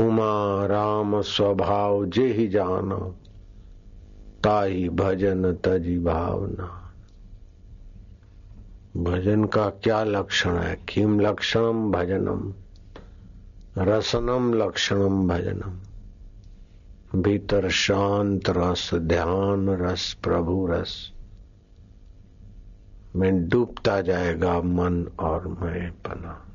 उमा राम स्वभाव जे ही जाना ताही भजन तजी भावना। भजन का क्या लक्षण है? किम लक्षणम भजनम, रसनम लक्षणम भजनम। भीतर शांत रस, ध्यान रस, प्रभु रस। में डूबता जाएगा मन और मैं पना।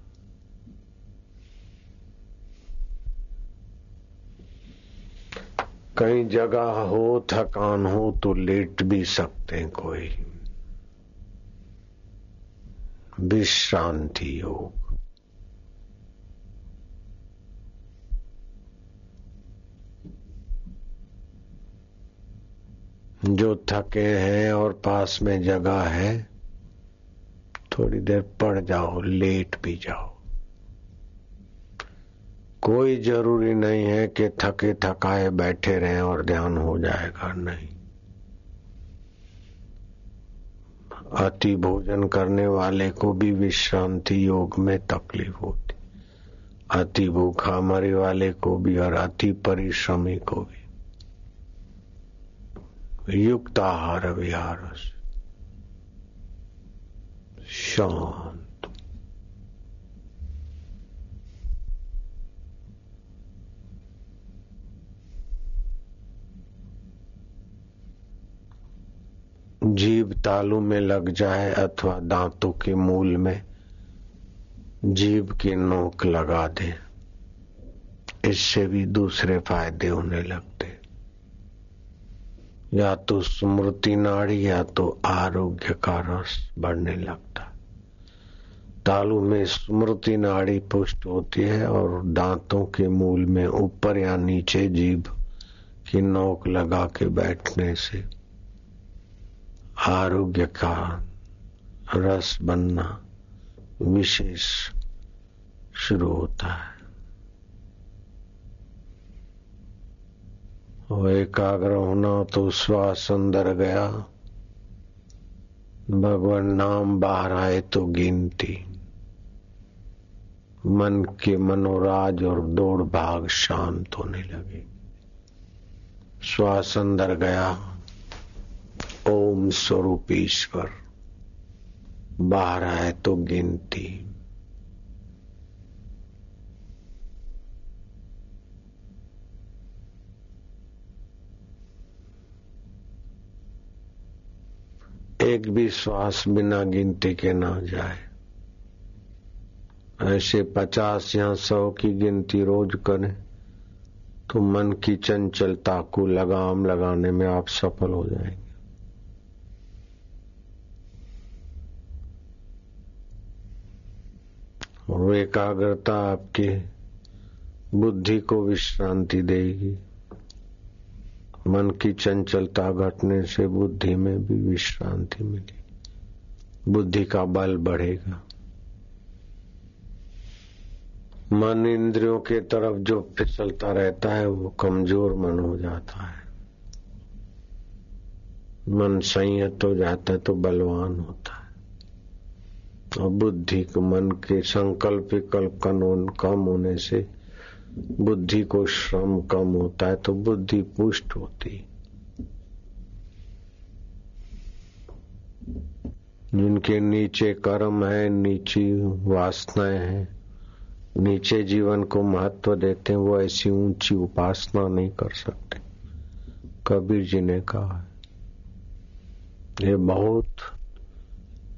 कई जगह हो, थकान हो तो लेट भी सकते हैं कोई। विश्रांति योग। जो थके हैं और पास में जगह है, थोड़ी देर पड़ जाओ, लेट भी जाओ। कोई ज़रूरी नहीं है कि थके थकाए बैठे रहें और ध्यान हो जाएगा, नहीं। अति भोजन करने वाले को भी विश्रांति योग में तकलीफ़ होती। अति भूखा मरे वाले को भी और अति परिश्रमी को भी। युक्त आहार विहार शांत। जीव तालू में लग जाए अथवा दांतों के मूल में जीव की नोक लगा दे। इससे भी दूसरे फ़ायदे होने लगते। या तो स्मृति नाड़ी या तो आरोग्य का रस बढ़ने लगता। तालू में स्मृति नाड़ी पुष्ट होती है और दांतों के मूल में ऊपर या नीचे जीभ की नोक लगा के बैठने से आरोग्य का रस बनना विशेष शुरू होता है। वो एकाग्र होना तो श्वास अंदर गया। भगवान नाम बाहर आए तो गिनती। मन के मनोराज और दौड़ भाग शांत होने लगे। श्वास अंदर गया। ओम स्वरूप ईश्वर बाहर आए तो गिनती। एक भी श्वास बिना गिनती के ना जाए। ऐसे पचास या सौ की गिनती रोज करें तो मन की चंचलता को लगाम लगाने में आप सफल हो जाएँगे। और एकाग्रता आपकी बुद्धि को विश्रांति देगी। मन की चंचलता घटने से बुद्धि में भी विश्रांति मिलेगी। बुद्धि का बल बढ़ेगा। मन इंद्रियों के तरफ़ जो फिसलता रहता है, वो कमज़ोर मन हो जाता है। मन संयत हो जाता है तो बलवान होता है। बुद्धि को मन के संकल्प विकल्प कानून कम होने से बुद्धि को श्रम कम होता है तो बुद्धि पुष्ट होती जिनके नीचे कर्म है, नीची वासनाएँ हैं, नीचे जीवन को महत्व देते हैं, वो ऐसी ऊँची उपासना नहीं कर सकते। कबीर जी ने कहा, ये बहुत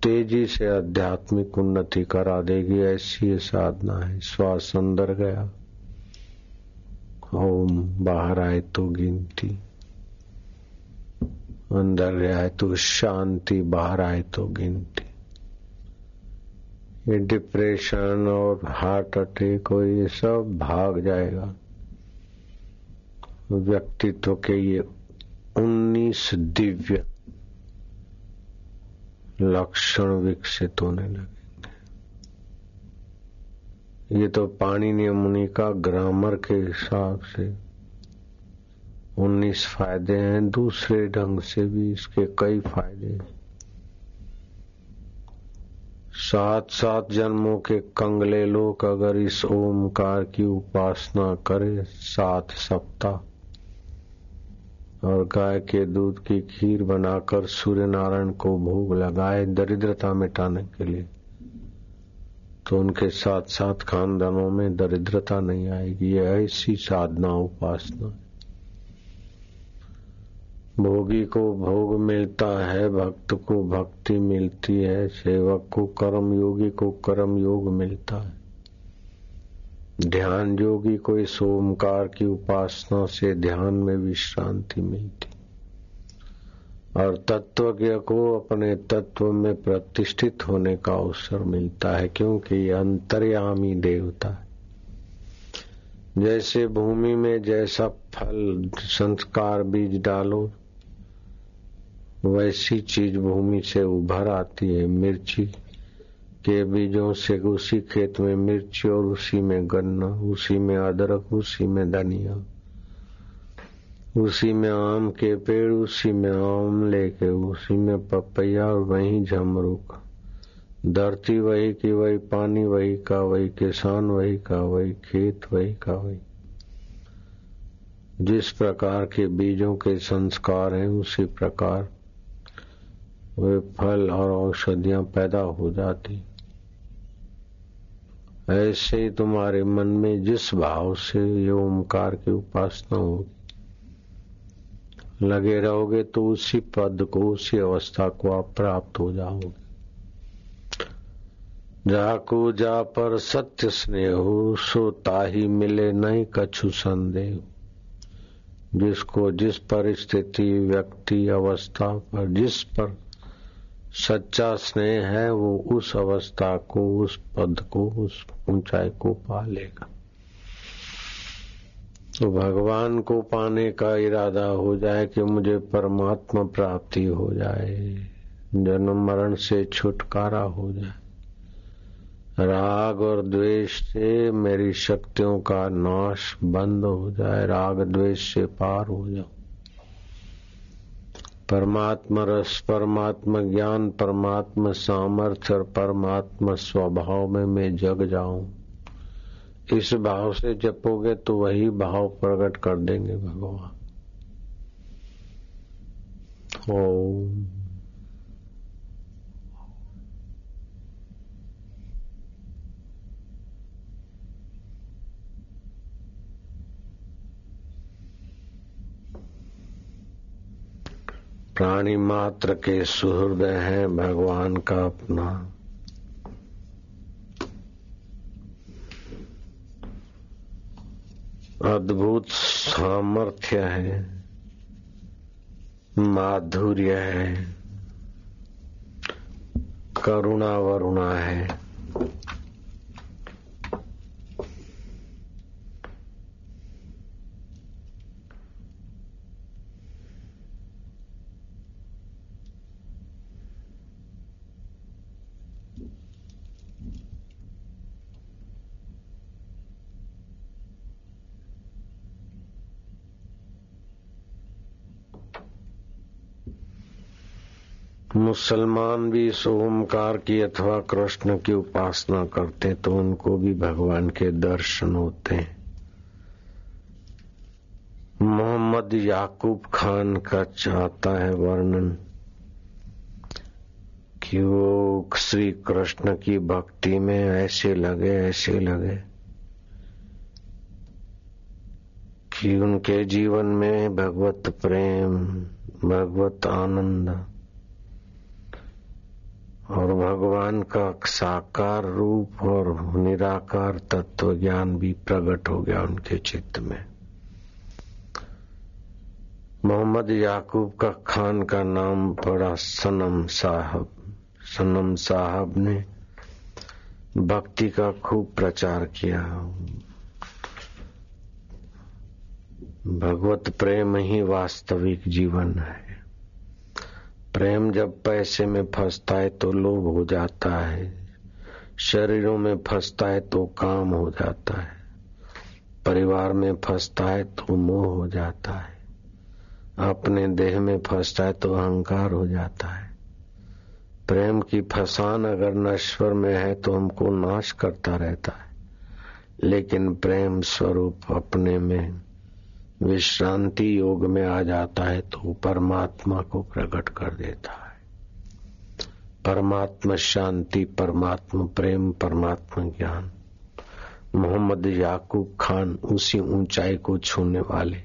तेज़ी से आध्यात्मिक उन्नति करा देगी, ऐसी ये साधना है। श्वास अंदर गया। ओम, बाहर आए तो गिनती। अंदर गया तो शांति, बाहर आए तो गिनती। ये डिप्रेशन और हार्ट अटैक हो ये सब भाग जाएगा। व्यक्तित्व के ये उन्नीस दिव्य लक्षण विकसित होने लगेंगे। ये तो पाणी मुनि का ग्रामर के हिसाब से उन्नीस फ़ायदे हैं, दूसरे ढंग से भी इसके कई फ़ायदे हैं। सात सात जन्मों के कंगले लोग अगर इस ओमकार की उपासना करे, सात सप्ताह और गाय के दूध की खीर बनाकर सूर्य नारायण को भोग लगाए, दरिद्रता मिटाने के लिए। तो उनके साथ साथ खानदानों में दरिद्रता नहीं आएगी। ये ऐसी साधना, उपासना। भोगी को भोग मिलता है, भक्त को भक्ति मिलती है, सेवक को कर्म योगी को कर्म योग मिलता है। ध्यान योगी को इस ओमकार की उपासना से ध्यान में विश्रांति मिलती। और तत्वज्ञ को अपने तत्व में प्रतिष्ठित होने का अवसर मिलता है, क्योंकि अंतर्यामी देवता है। जैसे भूमि में जैसा फल, संस्कार, बीज डालो, वैसी चीज़ भूमि से उभर आती है, मिर्ची। के बीजों से उसी खेत में मिर्ची और उसी में गन्ना, उसी में अदरक, उसी में धनिया, उसी में आम के पेड़, उसी में आम लेके, उसी में पपैया और वही झमरुक। धरती वही की वही, पानी वही का वही, किसान वही का वही, खेत वही का वही। जिस प्रकार के बीजों के संस्कार हैं, उसी प्रकार वे फल और औषधियाँ पैदा हो जाती। ऐसे ही तुम्हारे मन में जिस भाव से ये ओंकार की उपासना होगी, लगे रहोगे तो उसी पद को, उसी अवस्था को आप प्राप्त हो जाओगे। जाको जा पर सत्य स्नेह हो, सो ताही मिले नहीं कछु संदेह। जिसको जिस परिस्थिति, व्यक्ति, अवस्था पर, जिस पर सच्चा स्नेह है, वो उस अवस्था को, उस पद को, उस ऊंचाई को पा लेगा। तो भगवान को पाने का इरादा हो जाए कि मुझे परमात्मा प्राप्ति हो जाए, जन्म मरण से छुटकारा हो जाए। राग और द्वेष से मेरी शक्तियों का नाश बंद हो जाए, राग द्वेष से पार हो जाओ परमात्मा रस परमात्मा ज्ञान परमात्मा सामर्थ्य और परमात्मा स्वभाव में मैं जग जाऊँ। इस भाव से जपोगे तो वही भाव प्रकट कर देंगे भगवान। ओम। प्राणी मात्र के सुहृदय है भगवान का अपना। अद्भुत सामर्थ्य है, माधुर्य है, करुणा वरुणा है। मुसलमान भी इस ओमकार की अथवा कृष्ण की उपासना करते तो उनको भी भगवान के दर्शन होते हैं। मोहम्मद याकूब खान का चाहता है वर्णन कि वो श्री कृष्ण की भक्ति में ऐसे लगे ऐसे लगे कि उनके जीवन में भगवत प्रेम, भगवत आनंद और भगवान का साकार रूप और निराकार तत्व ज्ञान भी प्रकट हो गया उनके चित्त में। मोहम्मद याकूब का खान का नाम पड़ा सनम साहब। सनम साहब ने भक्ति का खूब प्रचार किया। भगवत प्रेम ही वास्तविक जीवन है। प्रेम जब पैसे में फंसता है तो लोभ हो जाता है। शरीरों में फंसता है तो काम हो जाता है। परिवार में फंसता है तो मोह हो जाता है। अपने देह में फंसता है तो अहंकार हो जाता है। प्रेम की फसान अगर नश्वर में है तो हमको नाश करता रहता है। लेकिन प्रेम स्वरूप अपने में विश्रांति योग में आ जाता है तो परमात्मा को प्रकट कर देता है। परमात्मा शांति, परमात्मा प्रेम, परमात्मा ज्ञान। मोहम्मद याकूब खान उसी ऊंचाई को छूने वाले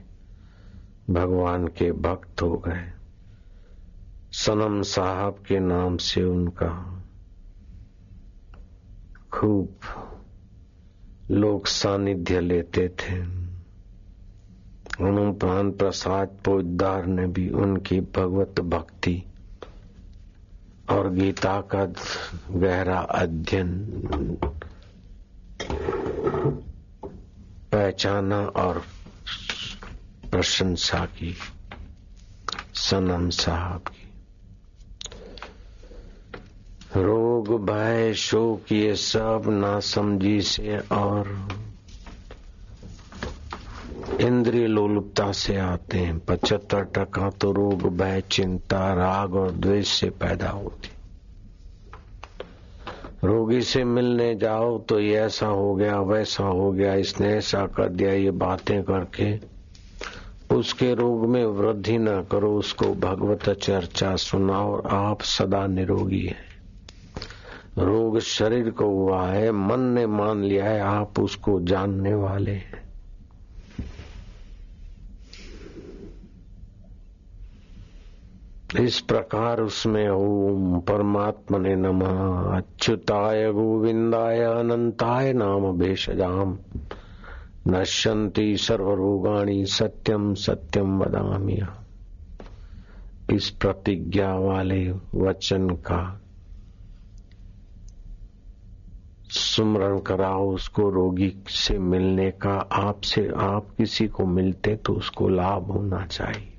भगवान के भक्त हो गए। सनम साहब के नाम से उनका खूब लोग सानिध्य लेते थे। अनुपान प्रसाद पोदार ने भी उनकी भगवत भक्ति और गीता का गहरा अध्ययन पहचाना और प्रशंसा की, सनम साहब की। रोग, भय, शोक, ये सब ना समझी से और इंद्रिय लोलुपता से आते हैं। पचहत्तर टका तो रोग, भय, चिंता, राग और द्वेष से पैदा होती रोगी से मिलने जाओ तो ये ऐसा हो गया, वैसा हो गया, इसने ऐसा कर दिया, ये बातें करके उसके रोग में वृद्धि न करो, उसको भगवत चर्चा सुनाओ और आप सदा निरोगी है। रोग शरीर को हुआ है, मन ने मान लिया है, आप उसको जानने वाले हैं। इस प्रकार उसमें ओम परमात्मा ने नम। अच्युताय गोविंदाय अनंताय नाम भेषजाम। नश्यंती सर्वरोगाणी सत्यम सत्यम वदामिया इस प्रतिज्ञा वाले वचन का सुमरण कराओ उसको रोगी से मिलने का। आपसे आप किसी को मिलते तो उसको लाभ होना चाहिए।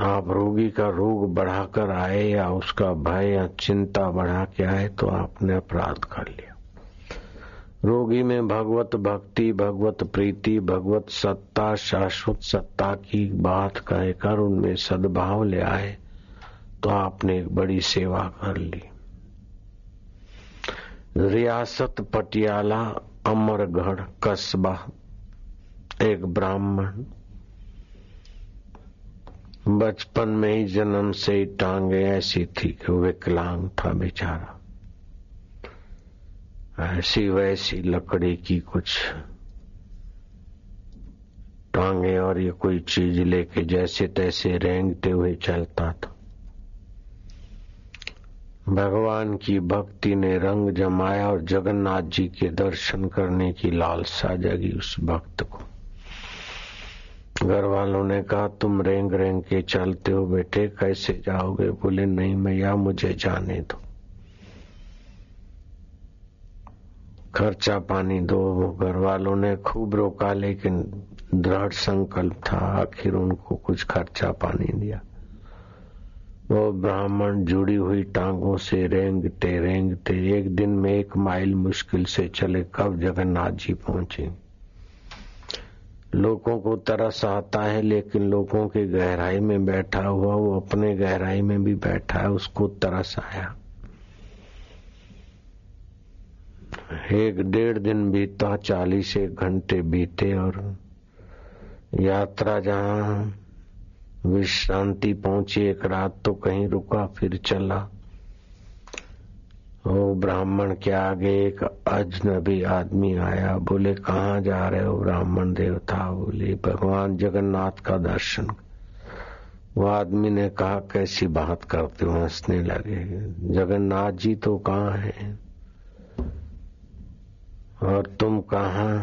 आप रोगी का रोग बढ़ाकर आए या उसका भय या चिंता बढ़ा के आए तो आपने अपराध कर लिया। रोगी में भगवत भक्ति, भगवत प्रीति, भगवत सत्ता, शाश्वत सत्ता की बात कहकर उनमें सद्भाव ले आए तो आपने एक बड़ी सेवा कर ली। रियासत पटियाला, अमरगढ़, कस्बा, एक ब्राह्मण बचपन में ही जन्म से ही टांगे ऐसी थी कि विकलांग था बेचारा। ऐसी वैसी लकड़ी की कुछ टांगे और ये कोई चीज़ लेके जैसे तैसे रेंगते हुए चलता था। भगवान की भक्ति ने रंग जमाया और जगन्नाथ जी के दर्शन करने की लालसा जगी उस भक्त को। घर वालों ने कहा, तुम रेंग रेंग के चलते हो बेटे, कैसे जाओगे? बोले, नहीं मैया, मुझे जाने दो। खर्चा पानी दो। घर वालों ने खूब रोका, लेकिन दृढ़ संकल्प था, आखिर उनको कुछ खर्चा पानी दिया। वो ब्राह्मण जुड़ी हुई टांगों से रेंगते रेंगते एक दिन में एक माइल मुश्किल से चले कब जगन्नाथ जी पहुँचे। लोगों को तरस आता है, लेकिन लोगों के गहराई में बैठा हुआ, वो अपने गहराई में भी बैठा है, उसको तरस आया। एक डेढ़ दिन बीता, चालीस एक घंटे बीते, और यात्रा जहाँ विश्रांति पहुँची, एक रात तो कहीं रुका, फिर चला। वो ब्राह्मण के आगे एक अजनबी आदमी आया? बोले, कहाँ जा रहे हो ब्राह्मण देवता? बोले, भगवान जगन्नाथ का दर्शन। वो आदमी ने कहा, कैसी बात करते हो? हंसने लगे। जगन्नाथ जी तो कहाँ है? और तुम कहा?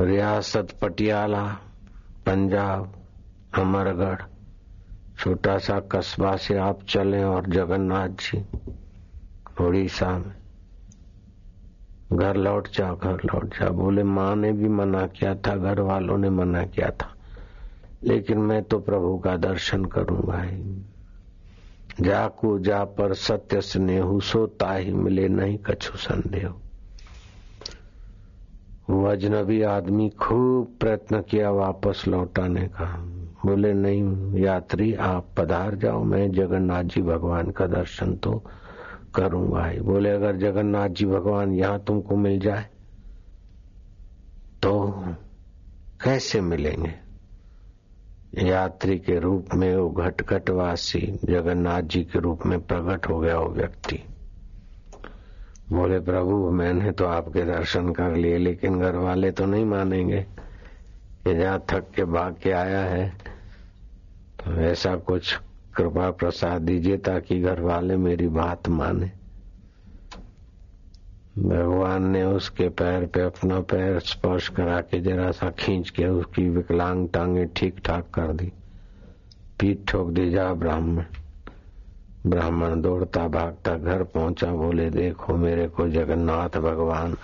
रियासत, पटियाला, पंजाब, अमरगढ़। छोटा सा कस्बा से आप चले और जगन्नाथ जी। उड़ीसा में घर लौट जाओ, घर लौट जाओ। बोले, माँ ने भी मना किया था, घर वालों ने मना किया था। लेकिन मैं तो प्रभु का दर्शन करूँगा ही। जाकू, जा पर सत्य स्नेहू सोता ही मिले नहीं कछु संदेह। वो अजनबी आदमी खूब प्रयत्न किया वापस लौटाने का। बोले, नहीं, यात्री, आप पधार जाओ, मैं जगन्नाथ जी भगवान का दर्शन तो करूँगा बोले, अगर जगन्नाथ जी भगवान यहाँ तुमको मिल जाए तो कैसे मिलेंगे? यात्री के रूप में वो घटघटवासी जगन्नाथ जी के रूप में प्रकट हो गया वो व्यक्ति। बोले, प्रभु, मैंने तो आपके दर्शन कर लिए, लेकिन घर वाले तो नहीं मानेंगे कि जहाँ थक के भाग के आया है तो ऐसा कुछ कृपा प्रसाद दीजिए ताकि घर वाले मेरी बात माने। भगवान ने उसके पैर पे अपना पैर स्पर्श करा के जरा सा खींच के उसकी विकलांग टांगे ठीक ठाक कर दी। पीठ ठोक दी, जा ब्राह्मण। ब्राह्मण दौड़ता भागता घर पहुँचा, बोले, देखो मेरे को जगन्नाथ भगवान।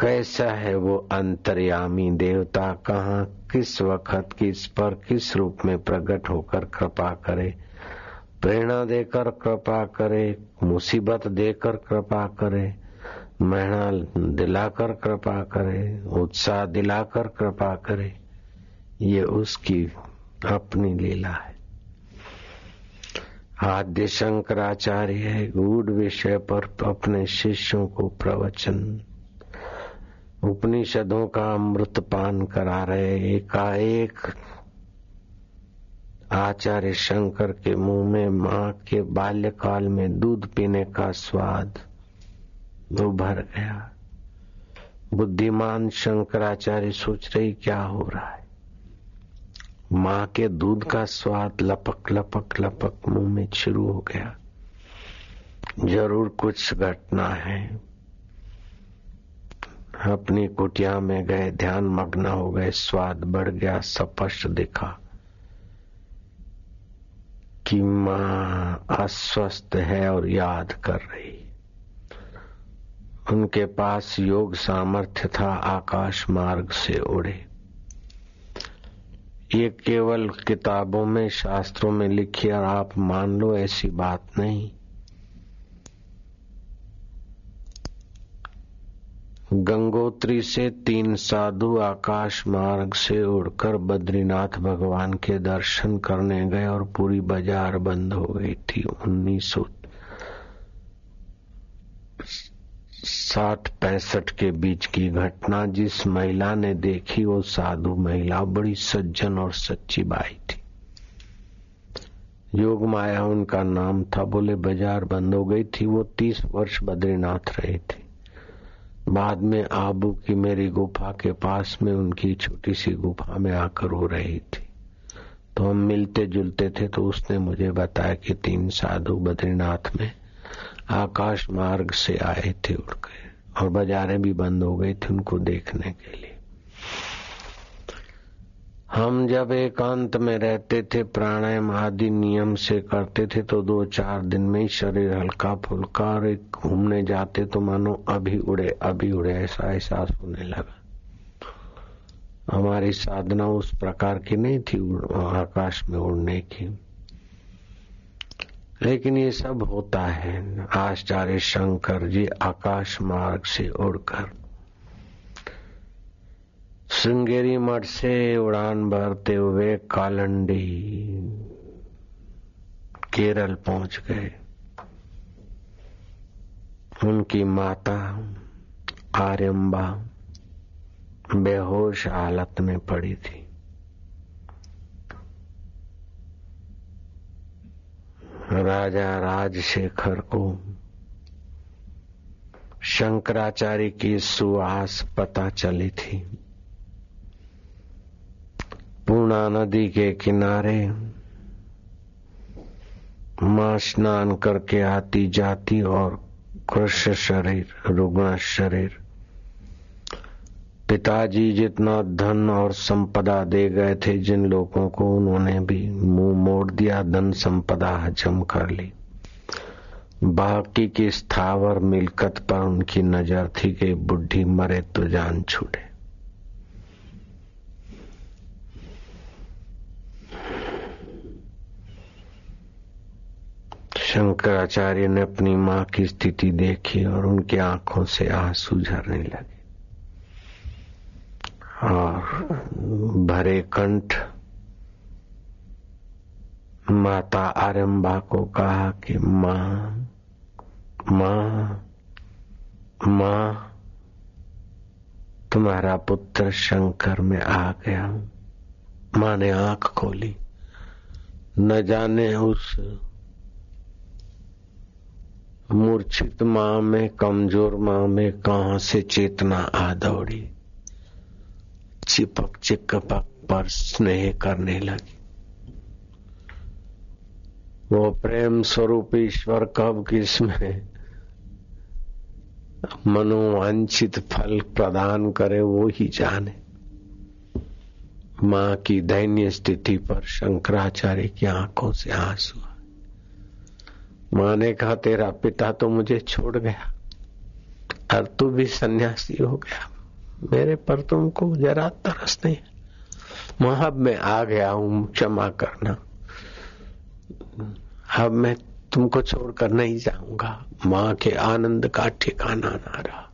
कैसा है वो अंतर्यामी देवता? कहाँ किस वक्त, किस पर, किस रूप में प्रकट होकर कृपा करे? प्रेरणा देकर कृपा करे, मुसीबत देकर कृपा करे महना दिलाकर कृपा करे, उत्साह दिलाकर कृपा करे, ये उसकी अपनी लीला है। आद्य शंकराचार्य गूढ़ विषय पर अपने शिष्यों को प्रवचन उपनिषदों का अमृत पान करा रहे एकाएक आचार्य शंकर के मुँह में माँ के बाल्यकाल में दूध पीने का स्वाद उभर गया। बुद्धिमान शंकराचार्य सोच रही, क्या हो रहा है? माँ के दूध का स्वाद लपक लपक लपक मुँह में शुरू हो गया। ज़रूर कुछ घटना है। अपनी कुटिया में गए, ध्यान मग्न हो गए, स्वाद बढ़ गया, स्पष्ट दिखा कि माँ अस्वस्थ है और याद कर रही। उनके पास योग सामर्थ्य था, आकाश मार्ग से उड़े। ये केवल किताबों में, शास्त्रों में लिखी, और आप मान लो ऐसी बात नहीं। गंगोत्री से तीन साधु आकाश मार्ग से उड़कर बद्रीनाथ भगवान के दर्शन करने गए और पूरी बाज़ार बंद हो गई थी। उन्नीस सौ साठ पैंसठ के बीच की घटना, जिस महिला ने देखी, वो साधु महिला, बड़ी सज्जन और सच्ची बाई थी। योग माया उनका नाम था, बोले, बाज़ार बंद हो गई थी, वो तीस वर्ष बद्रीनाथ रहे थे। बाद में आबू की मेरी गुफा के पास में उनकी छोटी सी गुफा में आकर हो रही थी। तो हम मिलते जुलते थे तो उसने मुझे बताया कि तीन साधु बद्रीनाथ में आकाश मार्ग से आए थे उड़ गए और बाजारें भी बंद हो गई थी उनको देखने के लिए। हम जब एकांत में रहते थे, प्राणायाम आदि नियम से करते थे तो दो चार दिन में ही शरीर हल्का फुल्का और एक घूमने जाते तो मानो अभी उड़े अभी उड़े, ऐसा एहसास होने लगा। हमारी साधना उस प्रकार की नहीं थी, आकाश में उड़ने की। लेकिन ये सब होता है, आचार्य शंकर जी आकाश मार्ग से उड़कर। श्रृंगेरी मठ से उड़ान भरते हुए कालंडी केरल पहुँच गए। उनकी माता आर्यम्बा बेहोश हालत में पड़ी थी। राजा राजशेखर को शंकराचार्य की सुहास पता चली थी। पूर्णा नदी के किनारे माँ स्नान करके आती जाती और कृष्ण शरीर, रुग्ण शरीर। पिताजी जितना धन और संपदा दे गए थे, जिन लोगों को उन्होंने भी मुँह मोड़ दिया, धन संपदा हजम कर ली। बाकी की स्थावर मिलकत पर उनकी नज़र थी कि बुढ़ी मरे तो जान छूटे। शंकराचार्य ने अपनी माँ की स्थिति देखी और उनकी आँखों से आँसू झरने लगे। और भरे कंठ माता आरंबा को कहा कि, माँ माँ माँ, तुम्हारा पुत्र शंकर में आ गया। माँ ने आँख खोली। न जाने उस मूर्छित माँ में, कमज़ोर माँ में कहा से चेतना आ दौड़ी? चिपक चिपक पर स्नेह करने लगी। वो प्रेम स्वरूप ईश्वर कब किसमें मनोवांछित फल प्रदान करे वो ही जाने। माँ की दैन्य स्थिति पर शंकराचार्य की आँखों से आँसू। माँ ने कहा, तेरा पिता तो मुझे छोड़ गया, और तू भी सन्यासी हो गया। मेरे पर तुमको जरा तरस नहीं माँ, अब मैं आ गया हूँ क्षमा करना। अब मैं तुमको छोड़कर नहीं जाऊँगा। माँ के आनंद का ठिकाना ना रहा।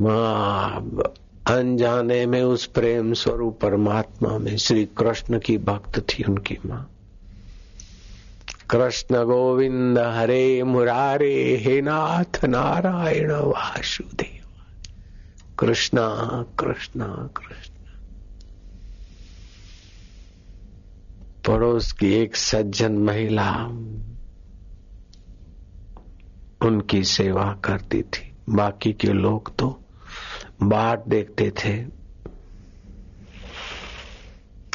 माँ अनजाने में उस प्रेम स्वरूप परमात्मा में श्री कृष्ण की भक्त थी उनकी माँ। कृष्ण गोविंद हरे मुरारे, हे नाथ नारायण वासुदेव। कृष्णा कृष्णा, कृष्ण। पड़ोस की एक सज्जन महिला उनकी सेवा करती थी। बाकी के लोग तो बाट देखते थे।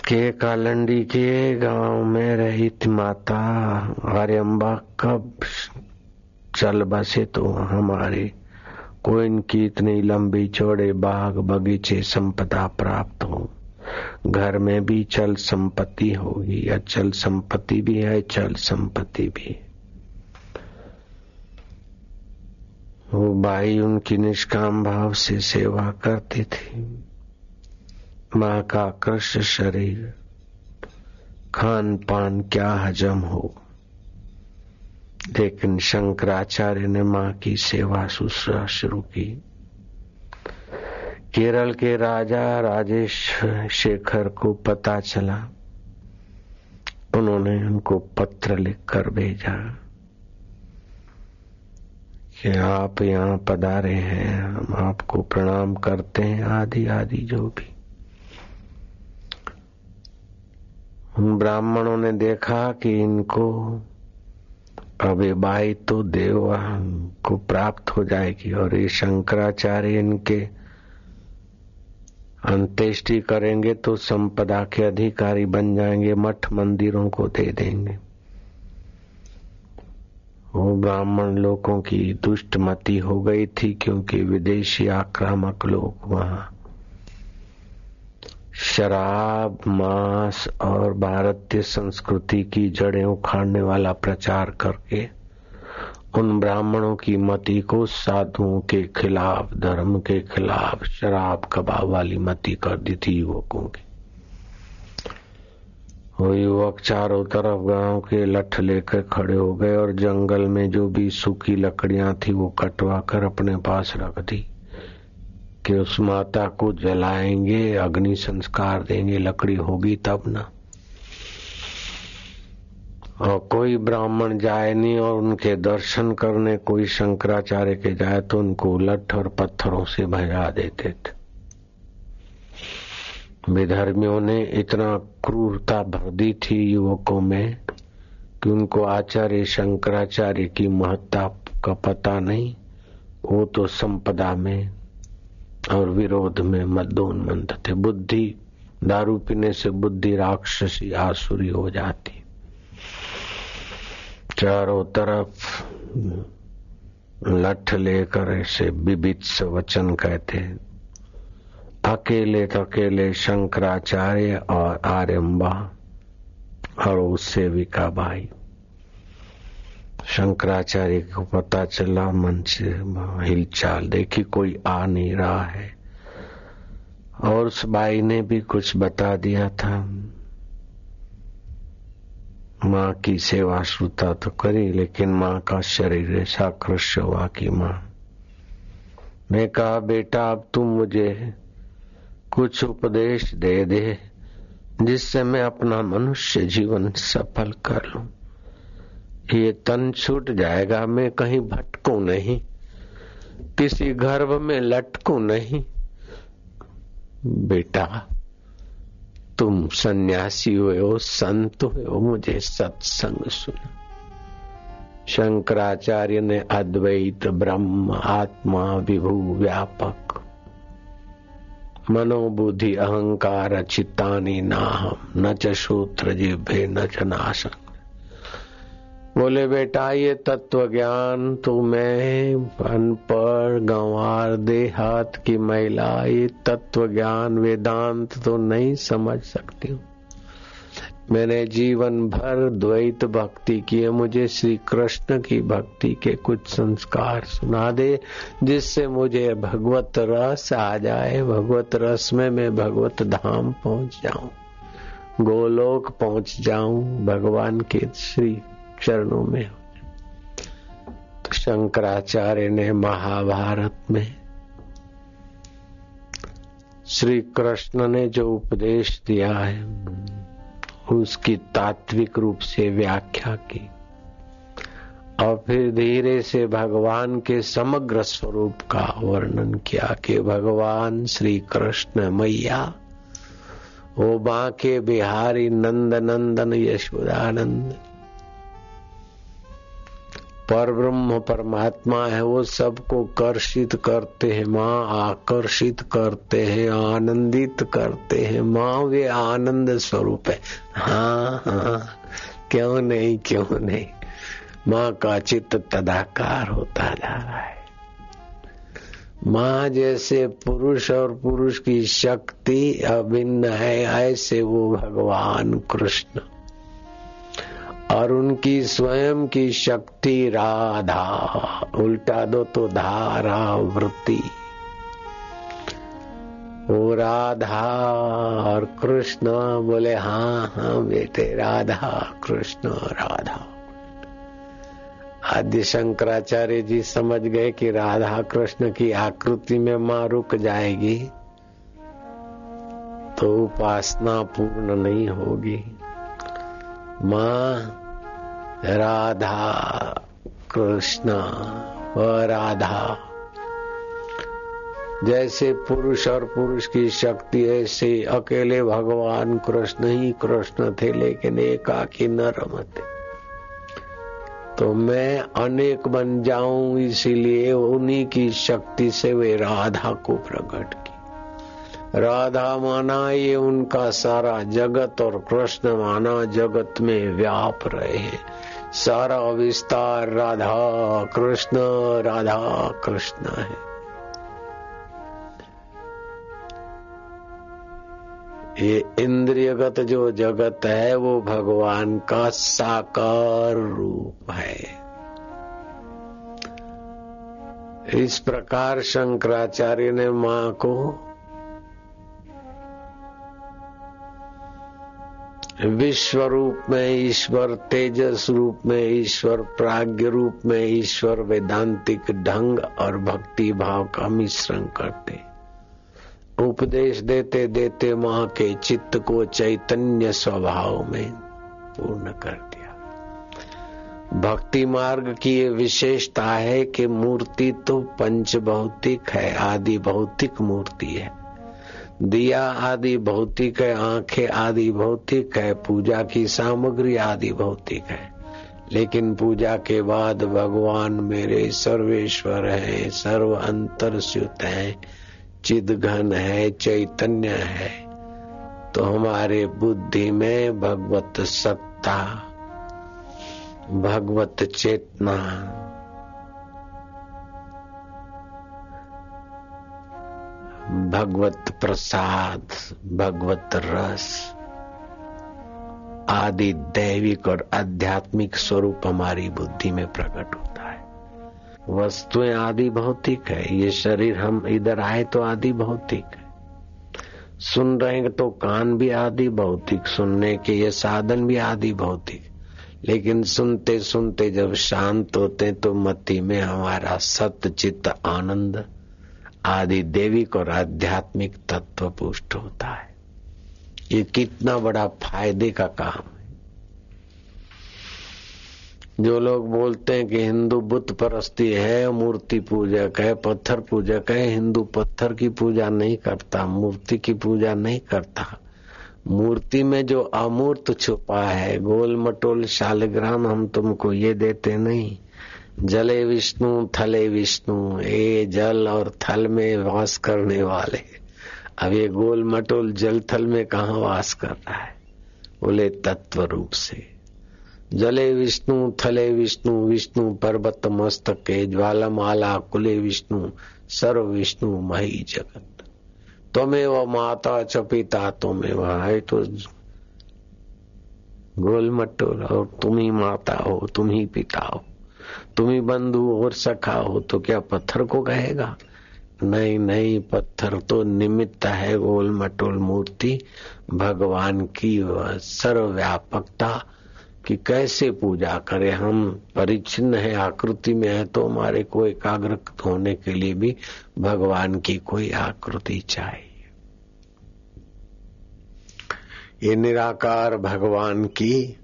के कालंडी के गाँव में रही थी माता हरिअम्बा कब चल बसे तो हमारे? को इनकी इतनी लंबी चौड़े बाग बगीचे संपदा प्राप्त हो। घर में भी चल संपत्ति होगी, अचल संपत्ति भी है, चल संपत्ति भी। वो बाई उनकी निष्काम भाव से सेवा करती थी। माँ का कृष्ण शरीर खान पान क्या हजम हो? लेकिन शंकराचार्य ने माँ की सेवा सुश्रा शुरू की। केरल के राजा राजेश शेखर को पता चला। उन्होंने उनको पत्र लिखकर भेजा। कि आप यहाँ पधारे हैं, हम आपको प्रणाम करते हैं आदि आदि जो भी उन ब्राह्मणों ने देखा कि इनको बाई तो देव को प्राप्त हो जाएगी और ये शंकराचार्य इनके अंत्येष्टि करेंगे तो संपदा के अधिकारी बन जाएँगे, मठ मंदिरों को दे देंगे। वो ब्राह्मण लोगों की दुष्ट मति हो गई थी क्योंकि विदेशी आक्रामक लोग वहाँ शराब, मांस और भारतीय संस्कृति की जड़ें उखाड़ने वाला प्रचार करके उन ब्राह्मणों की मति को साधुओं के खिलाफ, धर्म के खिलाफ शराब कबाब वाली मति कर दी थी युवकों की। वो युवक चारों तरफ़ गाँव के लठ लेकर खड़े हो गए और जंगल में जो भी सूखी लकड़ियाँ थी वो कटवा कर अपने पास रख दी। कि उस माता को जलाएँगे, अग्नि संस्कार देंगे, लकड़ी होगी तब ना। और कोई ब्राह्मण जाए नहीं और उनके दर्शन करने कोई शंकराचार्य के जाए तो उनको लठ और पत्थरों से भजा देते थे। विधर्मियों ने इतना क्रूरता भर दी थी युवकों में कि उनको आचार्य शंकराचार्य की महत्ता का पता नहीं, वो तो संपदा में और विरोध में मदोन्मंद थे। बुद्धि दारू पीने से बुद्धि राक्षसी आसुरी हो जाती। चारों तरफ़ लठ लेकर ऐसे बिबित्स वचन कहते। अकेले अकेले शंकराचार्य और आर्यम्बा और उससे विका भाई। शंकराचार्य को पता चला, मन से हिलचाल देखी, कोई आ नहीं रहा है। और उस बाई ने भी कुछ बता दिया था। माँ की सेवा श्रुता तो करी, लेकिन माँ का शरीर ऐसा कृष्य हुआ कि माँ, मैं कहा, बेटा, अब तुम मुझे कुछ उपदेश दे दे, जिससे मैं अपना मनुष्य जीवन सफल कर लूँ। ये तन छूट जाएगा, मैं कहीं भटकू नहीं। किसी गर्भ में लटकू नहीं। बेटा, तुम सन्यासी हुए हो, संत हुए हो, मुझे सत्संग सुना। शंकराचार्य ने अद्वैत, ब्रह्म, आत्मा, विभू, व्यापक, मनोबुद्धि, अहंकार, चित्तानी, नाहम, न च सूत्र जिभे, न च नाशक। बोले, बेटा, ये तत्व ज्ञान तो मैं अनपढ़ गंवार देहात की महिला। ये तत्व ज्ञान वेदांत तो नहीं समझ सकती हूँ। मैंने जीवन भर द्वैत भक्ति की है। मुझे श्री कृष्ण की भक्ति के कुछ संस्कार सुना दे, जिससे मुझे भगवत रस आ जाए। भगवत रस में मैं भगवत धाम पहुँच जाऊँ। गोलोक पहुँच जाऊँ। भगवान के श्री चरणों में तो शंकराचार्य ने महाभारत में श्री कृष्ण ने जो उपदेश दिया है, उसकी तात्विक रूप से व्याख्या की और फिर धीरे से भगवान के समग्र स्वरूप का वर्णन किया कि भगवान श्री कृष्ण मैया वो बांके बिहारी नंद नंदन यशोदानंद। पर ब्रह्म परमात्मा है, वो सबको कर्षित करते हैं, माँ आकर्षित करते हैं, आनंदित करते हैं। माँ वे आनंद स्वरूप है। हाँ हाँ क्यों नहीं क्यों नहीं? माँ का चित्त तदाकार होता जा रहा है। माँ जैसे पुरुष और पुरुष की शक्ति अभिन्न है, ऐसे वो भगवान कृष्ण। और उनकी स्वयं की शक्ति राधा। उल्टा दो तो धारा वृत्ति वो राधा और कृष्ण बोले हाँ हाँ बेटे, राधा, कृष्ण, राधा। आदि शंकराचार्य जी समझ गए कि राधा कृष्ण की आकृति में माँ रुक जाएगी तो उपासना पूर्ण नहीं होगी। माँ राधा कृष्ण राधा। जैसे पुरुष और पुरुष की शक्ति ऐसे, अकेले भगवान कृष्ण ही कृष्ण थे, लेकिन एकाकी न रमते तो मैं अनेक बन जाऊँ, इसीलिए उन्हीं की शक्ति से वे राधा को प्रकट की राधा माना ये उनका सारा जगत और कृष्ण माना जगत में व्याप रहे। हैं सारा विस्तार राधा कृष्ण राधा कृष्ण है। ये इंद्रियगत जो जगत है, वो भगवान का साकार रूप है। इस प्रकार शंकराचार्य ने माँ को विश्व रूप में ईश्वर, तेजस रूप में ईश्वर, प्राग्ञ रूप में ईश्वर, वेदांतिक ढंग और भक्ति भाव का मिश्रण करते। उपदेश देते देते माँ के चित्त को चैतन्य स्वभाव में पूर्ण कर दिया। भक्ति मार्ग की ये विशेषता है कि मूर्ति तो पंच भौतिक है, आदि भौतिक मूर्ति है। दिया आदि भौतिक है, आँखें आदि भौतिक है, पूजा की सामग्री आदि भौतिक है। लेकिन पूजा के बाद भगवान मेरे सर्वेश्वर है, सर्व अंतर स्युत है, चिद घन है, चैतन्य है। तो हमारे बुद्धि में भगवत सत्ता, भगवत चेतना भगवत प्रसाद, भगवत रस, आदि दैविक और आध्यात्मिक स्वरूप हमारी बुद्धि में प्रकट होता है। वस्तुएँ आदि भौतिक है, ये शरीर हम इधर आए तो आदि भौतिक है। सुन रहे हैं तो कान भी आदि भौतिक, सुनने के ये साधन भी आदि भौतिक। लेकिन सुनते सुनते जब शांत होते तो मति में हमारा सत चित्त आनंद आदि देविक और आध्यात्मिक तत्व पुष्ट होता है। ये कितना बड़ा फ़ायदे का काम है। जो लोग बोलते हैं कि हिंदू बुत परस्ती है, मूर्ति पूजक है, पत्थर पूजक है, हिंदू पत्थर की पूजा नहीं करता, मूर्ति की पूजा नहीं करता। मूर्ति में जो अमूर्त छुपा है गोल मटोल शालिग्राम हम तुमको ये देते नहीं। जले विष्णु, थले विष्णु, ए जल और थल में वास करने वाले। अब ये गोल मटोल जल थल में कहा वास कर रहा है? बोले तत्व रूप से। जले विष्णु, थले विष्णु विष्णु, पर्वत, मस्तक, के ज्वालामाला, कुले विष्णु, सर्व विष्णु, मही जगत। तुम्हें वो माता च पिता तुम्हें वह है तो गोल मटोल और तुम ही माता हो, तुम ही पिता हो। तुम ही बंधु और सखा हो तो क्या पत्थर को कहेगा? नहीं नहीं, पत्थर तो निमित्त है गोल मटोल मूर्ति, भगवान की सर्वव्यापकता कि कैसे पूजा करें हम? परिचिन्न है, आकृति में है तो हमारे को एकाग्र होने के लिए भी भगवान की कोई आकृति चाहिए। ये निराकार भगवान की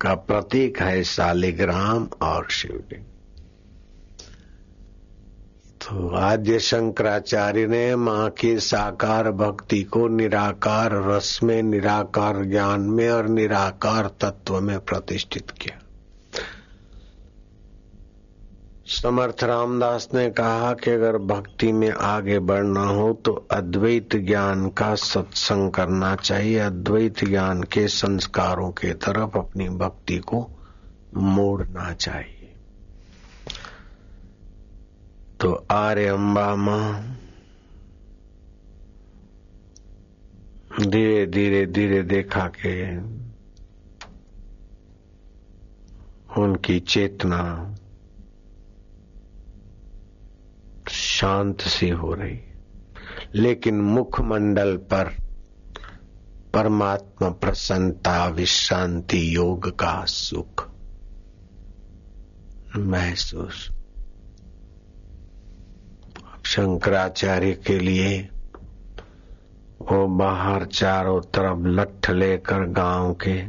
का प्रतीक है शालिग्राम और शिवलिंग। तो आद्य शंकराचार्य ने माँ की साकार भक्ति को निराकार रस में, निराकार ज्ञान में और निराकार तत्व में प्रतिष्ठित किया। समर्थ रामदास ने कहा कि अगर भक्ति में आगे बढ़ना हो तो अद्वैत ज्ञान का सत्संग करना चाहिए। अद्वैत ज्ञान के संस्कारों के तरफ़ अपनी भक्ति को मोड़ना चाहिए। तो आर्य अम्बा माँ, धीरे धीरे धीरे देखा के उनकी चेतना शांत सी हो रही। लेकिन मुखमंडल पर परमात्मा प्रसन्नता, विश्रांति, योग का सुख महसूस। शंकराचार्य के लिए वो बाहर चारों तरफ़ लठ लेकर गाँव के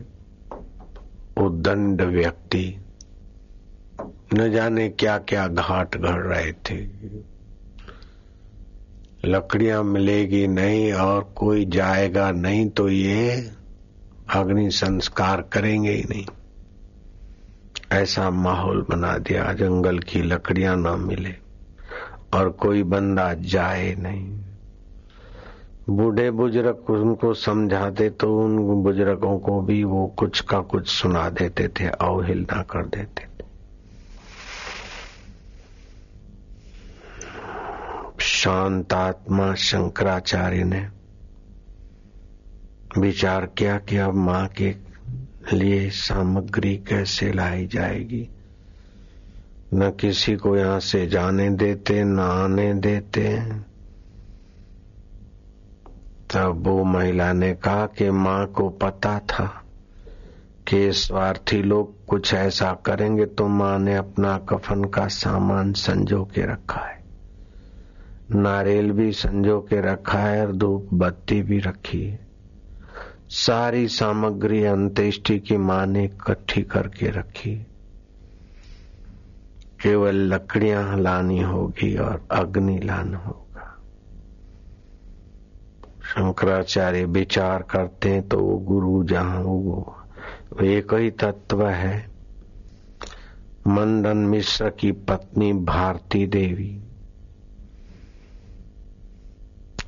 उदंड व्यक्ति, न जाने क्या क्या घाट घड़ रहे थे। लकड़ियाँ मिलेगी नहीं और कोई जाएगा नहीं तो ये अग्नि संस्कार करेंगे ही नहीं। ऐसा माहौल बना दिया, जंगल की लकड़ियाँ ना मिले और कोई बंदा जाए नहीं। बूढ़े बुज़ुर्ग उनको समझाते तो उन बुज़ुर्गों को भी वो कुछ का कुछ सुना देते थे, अवहेलना कर देते शांतात्मा शंकराचार्य ने विचार किया कि अब माँ के लिए सामग्री कैसे लाई जाएगी? न किसी को यहाँ से जाने देते, न आने देते। तब वो महिला ने कहा कि माँ को पता था कि स्वार्थी लोग कुछ ऐसा करेंगे तो माँ ने अपना कफन का सामान संजो के रखा है। नारियल भी संजो के रखा है और धूप बत्ती भी रखी है। सारी सामग्री अंत्येष्टि की माँ ने इकट्ठी करके रखी। केवल लकड़ियाँ लानी होगी और अग्नि लाना होगा। शंकराचार्य विचार करते हैं तो वो गुरु जहाँ वो एक ही तत्व है। मंदन मिश्र की पत्नी भारती देवी।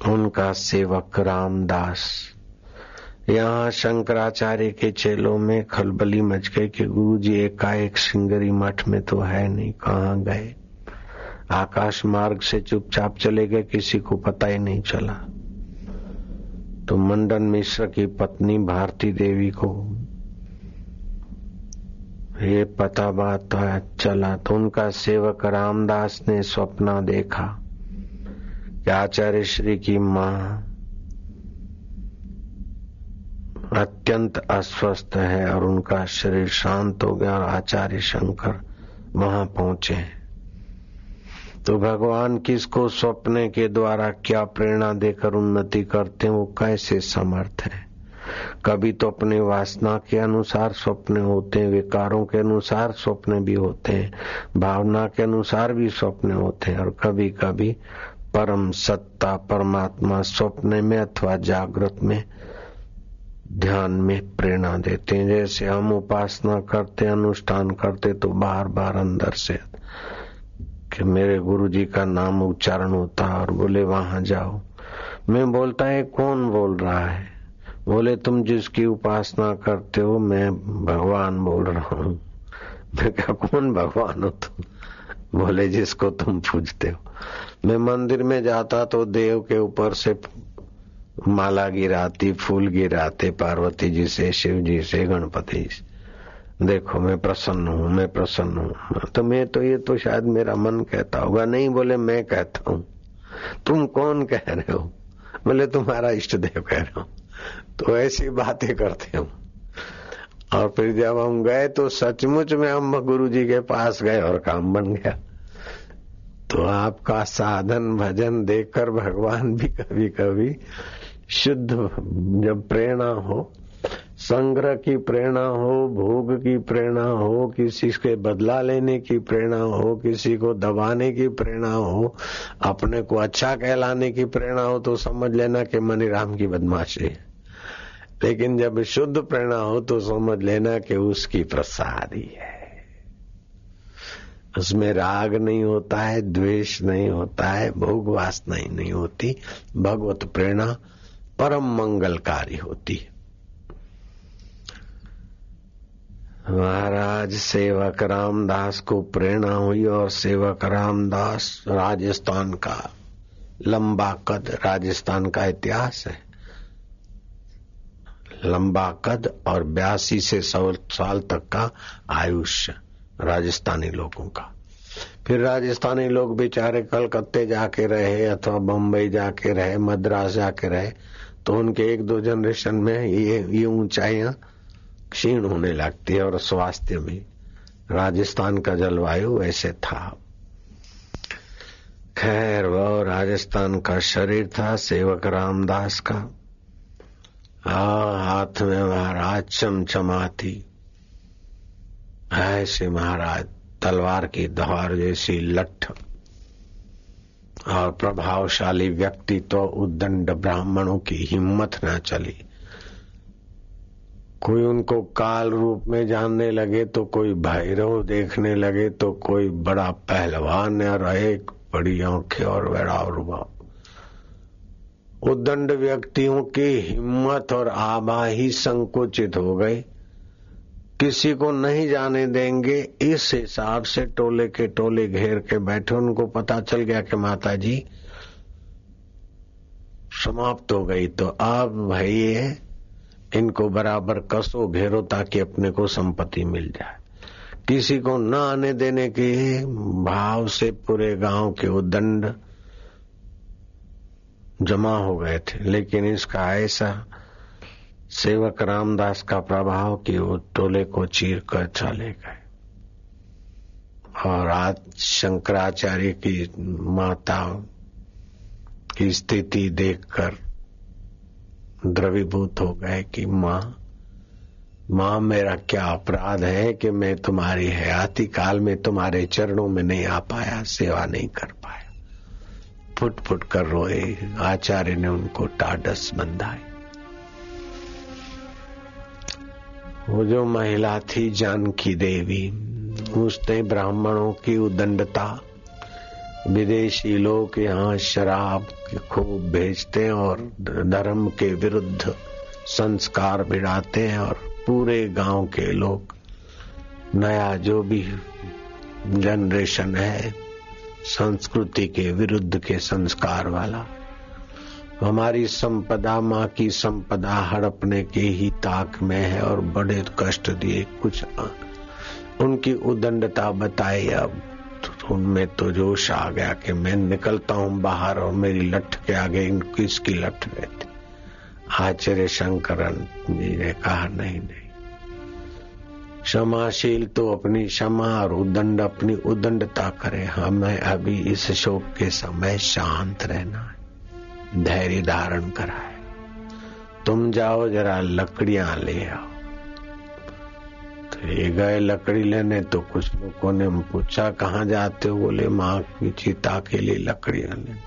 उनका सेवक रामदास। यहाँ शंकराचार्य के चेलों में खलबली मच गई कि गुरु जी एकाएक सिंगरी मठ में तो है नहीं, कहाँ गए? आकाश मार्ग से चुपचाप चले गए, किसी को पता ही नहीं चला। तो मंडन मिश्र की पत्नी भारती देवी को, ये पता बात चला। तो उनका सेवक रामदास ने स्वप्न देखा। आचार्य श्री की माँ अत्यंत अस्वस्थ है और उनका शरीर शांत हो गया और आचार्य शंकर वहाँ पहुँचे तो भगवान किसको स्वप्ने के द्वारा क्या प्रेरणा देकर उन्नति करते हैं, वो कैसे समर्थ है? कभी तो अपने वासना के अनुसार स्वप्न होते हैं, विकारों के अनुसार स्वप्न भी होते हैं, भावना के अनुसार भी स्वप्न होते हैं और कभी कभी परम सत्ता, परमात्मा स्वप्न में अथवा जागृत में ध्यान में प्रेरणा देते हैं। जैसे हम उपासना करते, अनुष्ठान करते तो बार बार अंदर से कि मेरे गुरु जी का नाम उच्चारण होता और बोले, वहाँ जाओ। मैं बोलता है कौन बोल रहा है? बोले, तुम जिसकी उपासना करते हो, मैं भगवान बोल रहा हूँ। मैं क्या कौन भगवान हो तुम? बोले, जिसको तुम पूजते हो। मैं मंदिर में जाता तो देव के ऊपर से माला गिराती, फूल गिराते, पार्वती जी से, शिव जी से, गणपति से। देखो, मैं प्रसन्न हूँ, मैं प्रसन्न हूँ। तो मैं तो ये तो शायद मेरा मन कहता होगा। नहीं बोले, मैं कहता हूँ। तुम कौन कह रहे हो? बोले, तुम्हारा इष्ट देव कह रहे हो। तो ऐसी बातें करते हम और फिर जब हम गए तो सचमुच में हम गुरु जी के पास गए और काम बन गया। तो आपका साधन भजन देखकर भगवान भी कभी कभी शुद्ध जब प्रेरणा हो, संग्रह की प्रेरणा हो, भोग की प्रेरणा हो, किसी के बदला लेने की प्रेरणा हो, किसी को दबाने की प्रेरणा हो, अपने को अच्छा कहलाने की प्रेरणा हो तो समझ लेना कि मनीराम की बदमाशी है। लेकिन जब शुद्ध प्रेरणा हो तो समझ लेना कि उसकी प्रसादी है। उसमें राग नहीं होता है, द्वेष नहीं होता है, भोग वासना ही नहीं होती। भगवत प्रेरणा परम मंगलकारी होती है। महाराज, सेवक रामदास को प्रेरणा हुई और सेवक रामदास राजस्थान का लंबा कद, राजस्थान का इतिहास है। लंबा कद और बयासी से सौ साल तक का आयुष्य राजस्थानी लोगों का। फिर राजस्थानी लोग बेचारे कलकत्ते जाके रहे अथवा बम्बई जाके रहे, मद्रास जाके रहे तो उनके एक दो जनरेशन में ये ये ऊंचाइयाँ क्षीण होने लगती है और स्वास्थ्य भी राजस्थान का जलवायु ऐसे था। खैर वह राजस्थान का शरीर था, सेवक रामदास का। हाथ में महाराज चमचमाती ऐसे महाराज, तलवार की धार जैसी लठ और प्रभावशाली व्यक्ति तो उद्दंड ब्राह्मणों की हिम्मत न चली। कोई उनको काल रूप में जानने लगे तो कोई भैरव देखने लगे तो कोई बड़ा पहलवान और एक बड़ी आँखें और बड़ा रुबा उद्दंड व्यक्तियों की हिम्मत और आभा ही संकुचित हो गई। किसी को नहीं जाने देंगे। इस हिसाब से टोले के टोले घेर के बैठे, उनको पता चल गया कि माता जी समाप्त हो गई। तो अब भाई इनको बराबर कसो घेरो ताकि अपने को संपत्ति मिल जाए। किसी को न आने देने के भाव से पूरे गाँव के उदंड जमा हो गए थे, लेकिन इसका ऐसा सेवक रामदास का प्रभाव कि वो टोले को चीर कर चले गए। और आज शंकराचार्य की माता की स्थिति देखकर द्रवीभूत हो गए कि माँ माँ मेरा क्या अपराध है कि मैं तुम्हारी हयाती काल में तुम्हारे चरणों में नहीं आ पाया, सेवा नहीं कर पाया? फुट फुट कर रोए, आचार्य ने उनको टाडस बंधाए। वो जो महिला थी जानकी देवी, उसने ब्राह्मणों की उदंडता, विदेशी लोग यहाँ शराब खूब भेजते हैं और धर्म के विरुद्ध संस्कार बिड़ाते हैं और पूरे गाँव के लोग, नया जो भी जनरेशन है संस्कृति के विरुद्ध के संस्कार वाला। हमारी संपदा, माँ की संपदा हड़पने के ही ताक में है और बड़े कष्ट दिए कुछ उनकी उदंडता बताई अब। उनमें तो जोश आ गया कि मैं निकलता हूँ बाहर और मेरी लठ के आगे किसकी लठ रहती आचार्य शंकरन जी ने कहा, नहीं नहीं क्षमाशील तो अपनी क्षमा और उदंड अपनी उदंडता करे। हमें अभी इस शोक के समय शांत रहना है, धैर्य धारण करा है तुम जाओ, जरा लकड़ियाँ ले आओ। तो ये गए लकड़ी लेने तो कुछ लोगों ने पूछा, कहाँ जाते हो? बोले, माँ की चिता के लिए लकड़ियाँ लेने।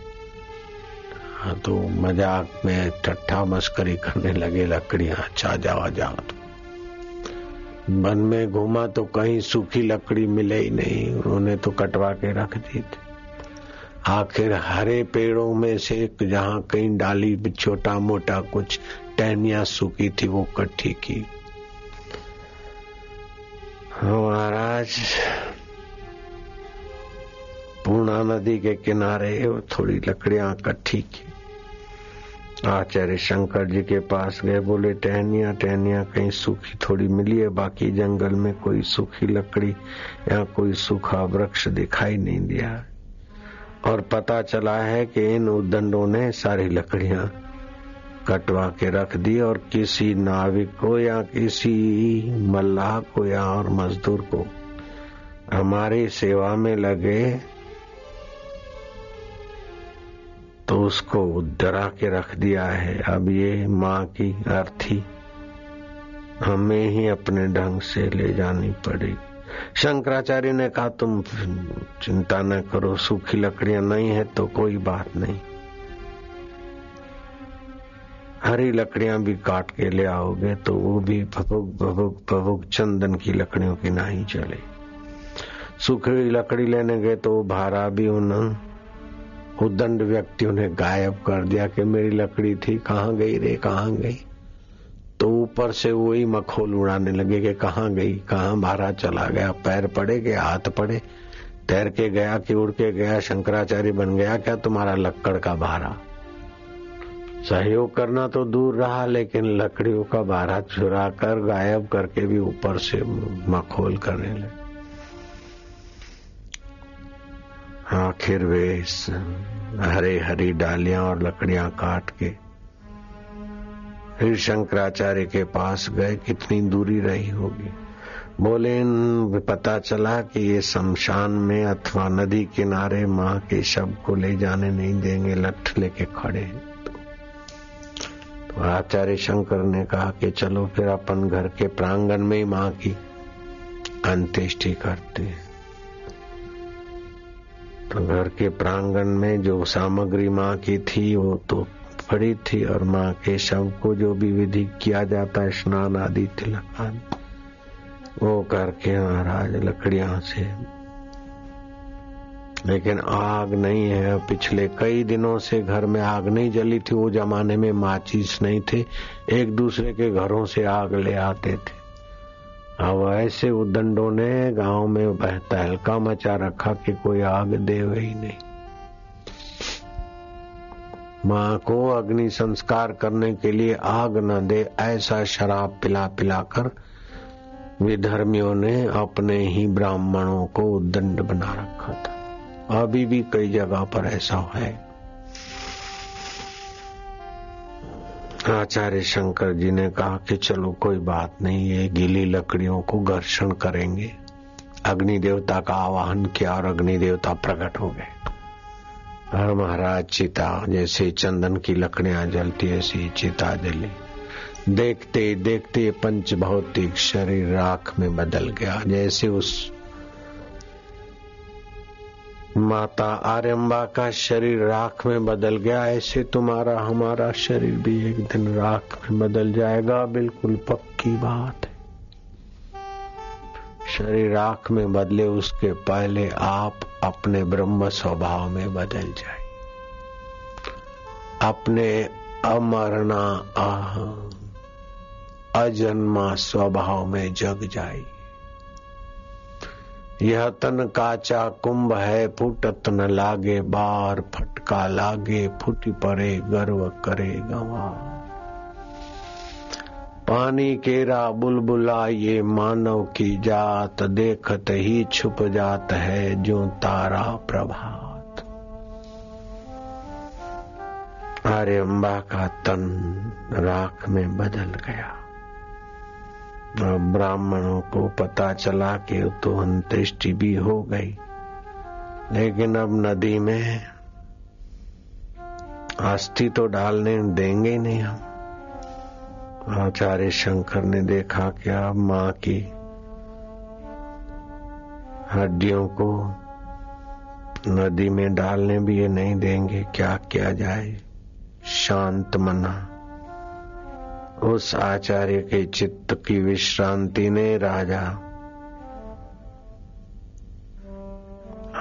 हाँ तो मज़ाक में ठट्ठा मस्करी करने लगे, लकड़ियाँ अच्छा जाओ जाओ वन में घूमा तो कहीं सूखी लकड़ी मिले ही नहीं। उन्होंने तो कटवा के रख दी थी। आखिर हरे पेड़ों में से जहाँ कहीं डाली छोटा मोटा कुछ टहनिया सूखी थी, वो कट्ठी की। हाँ महाराज, पूर्णा नदी के किनारे थोड़ी लकड़ियाँ इकट्ठी की। आचार्य शंकर जी के पास गए, बोले, टहनिया टहनिया कहीं सूखी थोड़ी मिली है, बाकी जंगल में कोई सूखी लकड़ी या कोई सूखा वृक्ष दिखाई नहीं दिया। और पता चला है कि इन उदंडों ने सारी लकड़ियाँ कटवा के रख दी और किसी नाविक को या किसी मल्लाह को या और मजदूर को हमारी सेवा में लगे तो उसको डरा के रख दिया है। अब ये माँ की अर्थी हमें ही अपने ढंग से ले जानी पड़ेगी। शंकराचार्य ने कहा, तुम चिंता न करो, सूखी लकड़ियाँ नहीं है तो कोई बात नहीं। हरी लकड़ियाँ भी काट के ले आओगे तो वो भी भभुक भभुक भभुक चंदन की लकड़ियों की नहीं चले। सूखी लकड़ी लेने गए तो वो भारा भी उन उदंड व्यक्तियों ने गायब कर दिया कि मेरी लकड़ी थी, कहाँ गई रे, कहाँ गई? तो ऊपर से वही मखोल उड़ाने लगे कि कहाँ गई, कहाँ भारा चला गया, पैर पड़े के हाथ पड़े? तैर के गया कि उड़ के गया, शंकराचार्य बन गया, क्या तुम्हारा लक्कड़ का भारा? सहयोग करना तो दूर रहा, लेकिन लकड़ियों का भारा चुरा कर गायब करके भी ऊपर से मखोल करने लगे। आखिर वे हरे हरी डालियाँ और लकड़ियाँ काट के फिर शंकराचार्य के पास गए, कितनी दूरी रही होगी? बोले पता चला कि ये शमशान में अथवा नदी किनारे माँ के शव को ले जाने नहीं देंगे, लठ लेके खड़े हैं तो आचार्य शंकर ने कहा कि चलो फिर अपन घर के प्रांगण में ही माँ की अंत्येष्टि करते हैं। तो घर के प्रांगण में जो सामग्री माँ की थी, वो तो पड़ी थी और माँ के शव को जो भी विधि किया जाता है, स्नान आदि तिलक वो करके महाराज लकड़िया से। लेकिन आग नहीं है। पिछले कई दिनों से घर में आग नहीं जली थी। वो जमाने में माचिस नहीं थे। एक दूसरे के घरों से आग ले आते थे। अब ऐसे उदंडों ने गाँव में बहता हल्का मचा रखा कि कोई आग दे ही नहीं। माँ को अग्नि संस्कार करने के लिए आग न दे, ऐसा शराब पिला पिलाकर विधर्मियों ने अपने ही ब्राह्मणों को दंड बना रखा था। अभी भी कई जगह पर ऐसा है। आचार्य शंकर जी ने कहा कि चलो, कोई बात नहीं, ये गीली लकड़ियों को घर्षण करेंगे। अग्नि देवता का आवाहन किया और अग्नि देवता प्रकट हो गए। हर महाराज, चिता, जैसे चंदन की लकड़ियाँ जलती, ऐसी चिता जली। देखते देखते पंच भौतिक शरीर राख में बदल गया। जैसे उस माता आर्यम्बा का शरीर राख में बदल गया, ऐसे तुम्हारा हमारा शरीर भी एक दिन राख में बदल जाएगा। बिल्कुल पक्की बात है। शरीर राख में बदले उसके पहले आप अपने ब्रह्म स्वभाव में बदल जाए। अपने अमरना, आह, अजन्मा स्वभाव में जग जाए। यह तन काचा कुंभ है, फुटत न लागे, बार फटका लागे, फुटी पड़े, गर्व करे गवा पानी केरा बुलबुला ये मानव की जात देखत ही छुप जात है, जो तारा प्रभात। अरे अम्बा का तन राख में बदल गया। ब्राह्मणों को पता चला कि तो अंत्येष्टि भी हो गई। लेकिन अब नदी में अस्थि तो डालने देंगे नहीं हम। आचार्य शंकर ने देखा क्या माँ की हड्डियों को नदी में डालने भी ये नहीं देंगे। क्या किया जाए? शांत मना। उस आचार्य के चित्त की विश्रांति ने राजा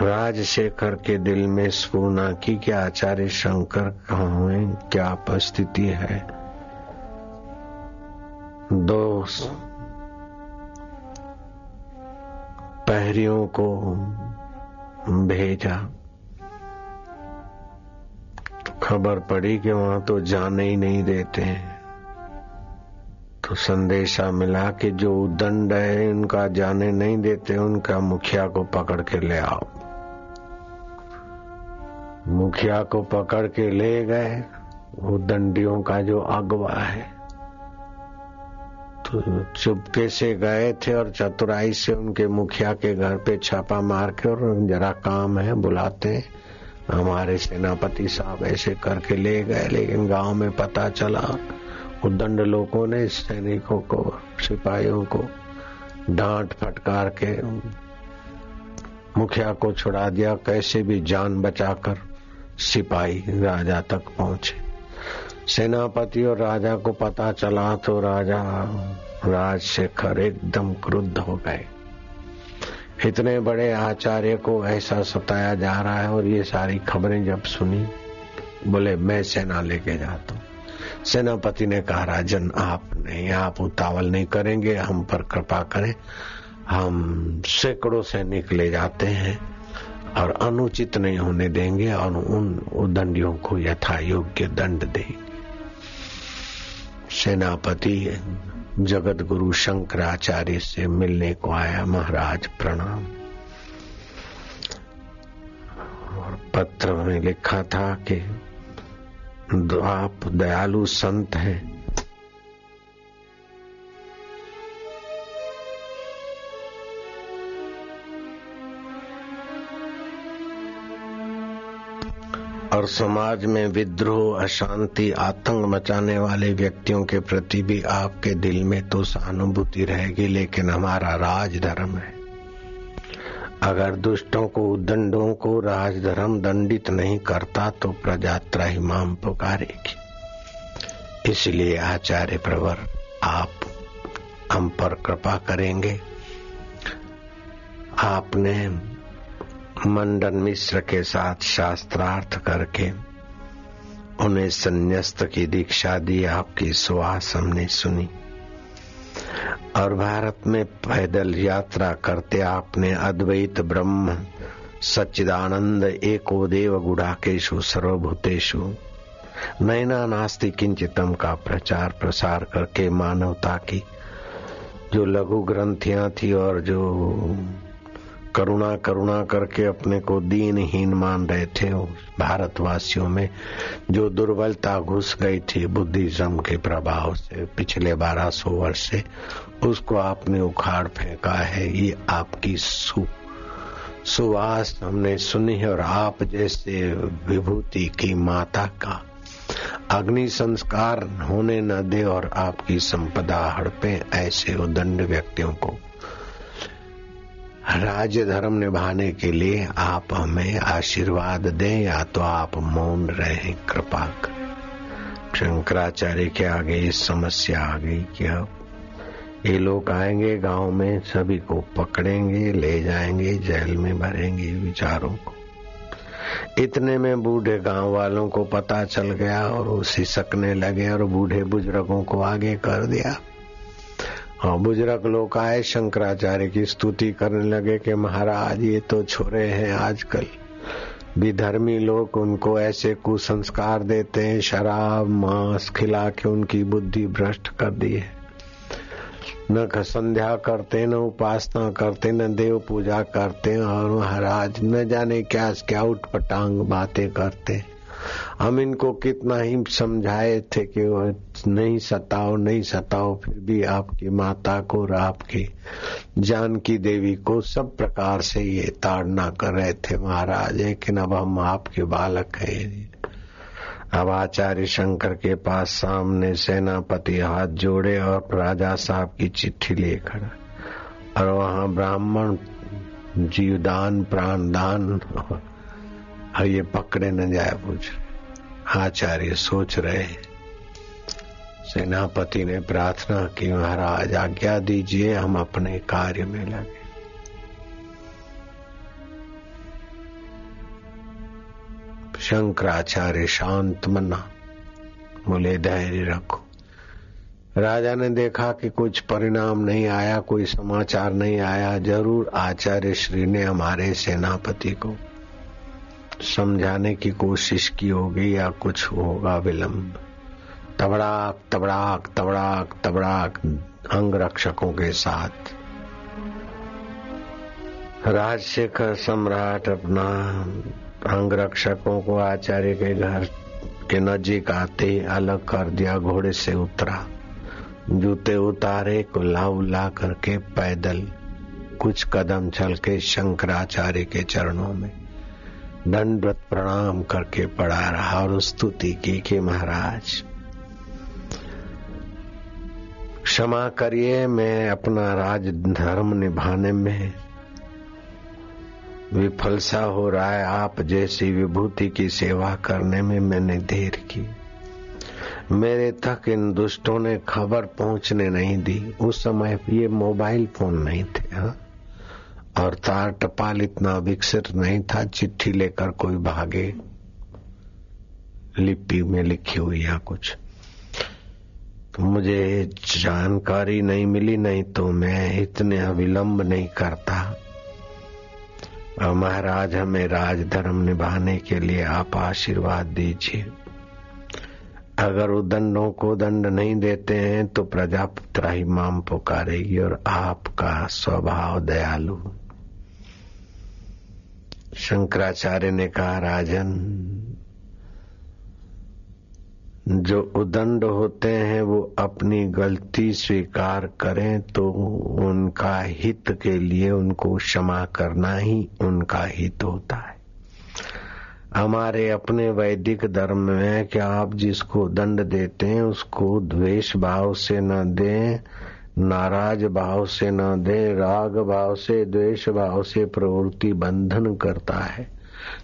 राजशेखर के दिल में स्फूर्णा की कि आचार्य शंकर कहा है क्या उपस्थिति है। दो पहरियों को भेजा। खबर पड़ी कि वहाँ तो जाने ही नहीं देते हैं। तो संदेशा मिला कि जो दंड है, उनका जाने नहीं देते, उनका मुखिया को पकड़ के ले आओ। मुखिया को पकड़ के ले गए। वो दंडियों का जो अगवा है तो चुपके से गए थे और चतुराई से उनके मुखिया के घर पे छापा मार के और जरा काम है, बुलाते हमारे सेनापति साहब ऐसे करके ले गए, लेकिन गाँव में पता चला उदंड लोगों ने सैनिकों को, सिपाहियों को डांट फटकार के मुखिया को छुड़ा दिया, कैसे भी जान बचाकर सिपाही राजा तक पहुँचे। सेनापति और राजा को पता चला तो राजा, राजशेखर एकदम क्रुद्ध हो गए। इतने बड़े आचार्य को ऐसा सताया जा रहा है और ये सारी खबरें जब सुनी, बोले, मैं सेना लेके जाता हूँ। सेनापति ने कहा, राजन, आप नहीं, आप उतावल नहीं करेंगे, हम पर कृपा करें। हम सैकड़ों सैनिक ले जाते हैं और अनुचित नहीं होने देंगे और उन उदंडियों को यथा योग्य दंड देंगे। सेनापति जगत गुरु शंकराचार्य से मिलने को आया महाराज प्रणाम। और पत्र में लिखा था कि आप दयालु संत हैं। और समाज में विद्रोह, अशांति, आतंक मचाने वाले व्यक्तियों के प्रति भी आपके दिल में तो सहानुभूति रहेगी, लेकिन हमारा राजधर्म है। अगर दुष्टों को, दंडों को राजधर्म दंडित नहीं करता तो प्रजात्रा ही माम पुकारेगी। इसलिए आचार्य प्रवर, आप हम पर कृपा करेंगे। आपने मंडन मिश्र के साथ शास्त्रार्थ करके उन्हें संन्यास्त की दीक्षा दी, आपकी सुहास हमने सुनी। और भारत में पैदल यात्रा करते आपने अद्वैत ब्रह्म, सच्चिदानंद, एको देव गुड़ाकेशु, सर्वभूतेशु। नैना नास्ति किंचितम का प्रचार प्रसार करके मानवता की जो लघु ग्रंथियाँ थी और जो करुणा करुणा करके अपने को दीनहीन मान रहे थे भारतवासियों में जो दुर्बलता घुस गई थी बुद्धिज्म के प्रभाव से पिछले 1200 वर्ष से उसको आपने उखाड़ फेंका है, ये आपकी सु, सुवास हमने सुनी है और आप जैसे विभूति की माता का अग्नि संस्कार होने न दे और आपकी संपदा हड़पे ऐसे उदंड व्यक्तियों को। राज्य धर्म निभाने के लिए आप हमें आशीर्वाद दें, या तो आप मौन रहे, कृपा कर। शंकराचार्य के आगे समस्या आ गई कि अब ये लोग आएँगे, गाँव में सभी को पकड़ेंगे, ले जाएँगे, जेल में भरेंगे विचारों को। इतने में बूढ़े गाँव वालों को पता चल गया और वो सिसकने लगे और बूढ़े बुज़ुर्गों को आगे कर दिया। और बुज़ुर्ग लोग आए, शंकराचार्य की स्तुति करने लगे कि महाराज, ये तो छोरे हैं आजकल। विधर्मी लोग उनको ऐसे कुसंस्कार देते हैं, शराब, मांस खिला के उनकी बुद्धि भ्रष्ट कर दी है। न संध्या करते, न उपासना करते, न देव पूजा करते, और महाराज, न जाने क्या क्या उठ पटांग बातें करते। हम इनको कितना ही समझाए थे कि नहीं सताओ नहीं सताओ, फिर भी आपकी माता को और आपकी जानकी देवी को सब प्रकार से ये ताड़ना कर रहे थे महाराज, लेकिन अब हम आपके बालक हैं। अब आचार्य शंकर के पास सामने सेनापति हाथ जोड़े और राजा साहब की चिट्ठी लिए खड़ा। और वहाँ ब्राह्मण जीवदान, प्राणदान, और ये पकड़े न जाए पूछ आचार्य सोच रहे। सेनापति ने प्रार्थना की, महाराज, आज्ञा दीजिए, हम अपने कार्य में लगे। शंकराचार्य शांत मना, बोले, धैर्य रखो। राजा ने देखा कि कुछ परिणाम नहीं आया, कोई समाचार नहीं आया। ज़रूर आचार्य श्री ने हमारे सेनापति को समझाने की कोशिश की होगी या कुछ होगा विलंब। तबड़ाक तबड़ाक तबड़ाक तबड़ाक अंग रक्षकों के साथ। राजशेखर सम्राट अपना अंग रक्षकों को आचार्य के घर के नजीक आते ही अलग कर दिया घोड़े से उतरा। जूते उतारे कुल्ला उल्ला करके पैदल, कुछ कदम चल के शंकराचार्य के चरणों में। दंडवत प्रणाम करके पड़ा रहा और स्तुति की कि महाराज, क्षमा करिए, मैं अपना राज धर्म निभाने में विफल सा हो रहा है। आप जैसी विभूति की सेवा करने में मैंने देर की। मेरे तक इन दुष्टों ने खबर पहुँचने नहीं दी। उस समय ये मोबाइल फ़ोन नहीं थे, हा? और तार टपाल इतना विकसित नहीं था, चिट्ठी लेकर कोई भागे। लिपि में लिखी हुई या कुछ। तो मुझे जानकारी नहीं मिली, नहीं तो मैं इतने अविलंब नहीं करता। महाराज, हमें राजधर्म निभाने के लिए आप आशीर्वाद दीजिए। अगर वो दंडों को दंड नहीं देते हैं तो प्रजा त्राही माम पुकारेगी और आपका स्वभाव दयालु। शंकराचार्य ने कहा, राजन जो उदंड होते हैं, वो अपनी गलती स्वीकार करें तो उनका हित के लिए उनको क्षमा करना ही उनका हित होता है। हमारे अपने वैदिक धर्म में कि आप जिसको दंड देते हैं, उसको द्वेष भाव से न दें, नाराज़ भाव से न दे, राग भाव से, द्वेष भाव से प्रवृत्ति बंधन करता है।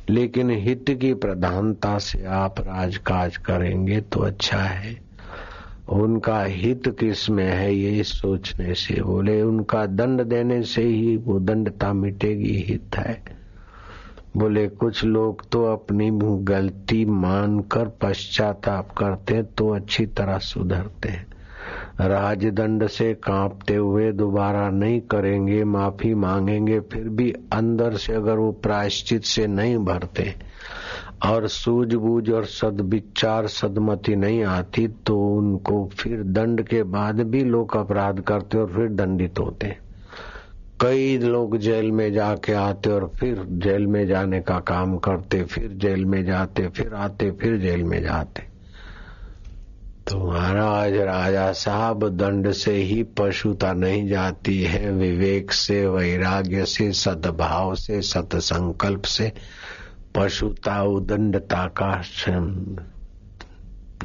लेकिन हित की प्रधानता से आप राजकाज करेंगे तो अच्छा है। उनका हित किसमें है ये सोचने से बोले, उनका दंड देने से ही वो दंडता मिटेगी, हित है। बोले, कुछ लोग तो अपनी गलती मानकर पश्चाताप करते तो अच्छी तरह सुधरते हैं। राजदंड से कांपते हुए दोबारा नहीं करेंगे, माफ़ी मांगेंगे, फिर भी अंदर से अगर वो प्रायश्चित से नहीं भरते और सूझबूझ और सदविचार सदमति नहीं आती तो उनको फिर दंड के बाद भी लोग अपराध करते और फिर दंडित होते। कई लोग जेल में जाके आते और फिर जेल में जाने का काम करते, फिर जेल में जाते, फिर आते, फिर जेल में जाते। तो महाराज राजा साहब दंड से ही पशुता नहीं जाती है। विवेक से, वैराग्य से, सद्भाव से, सतसंकल्प से पशुता, उदंडता का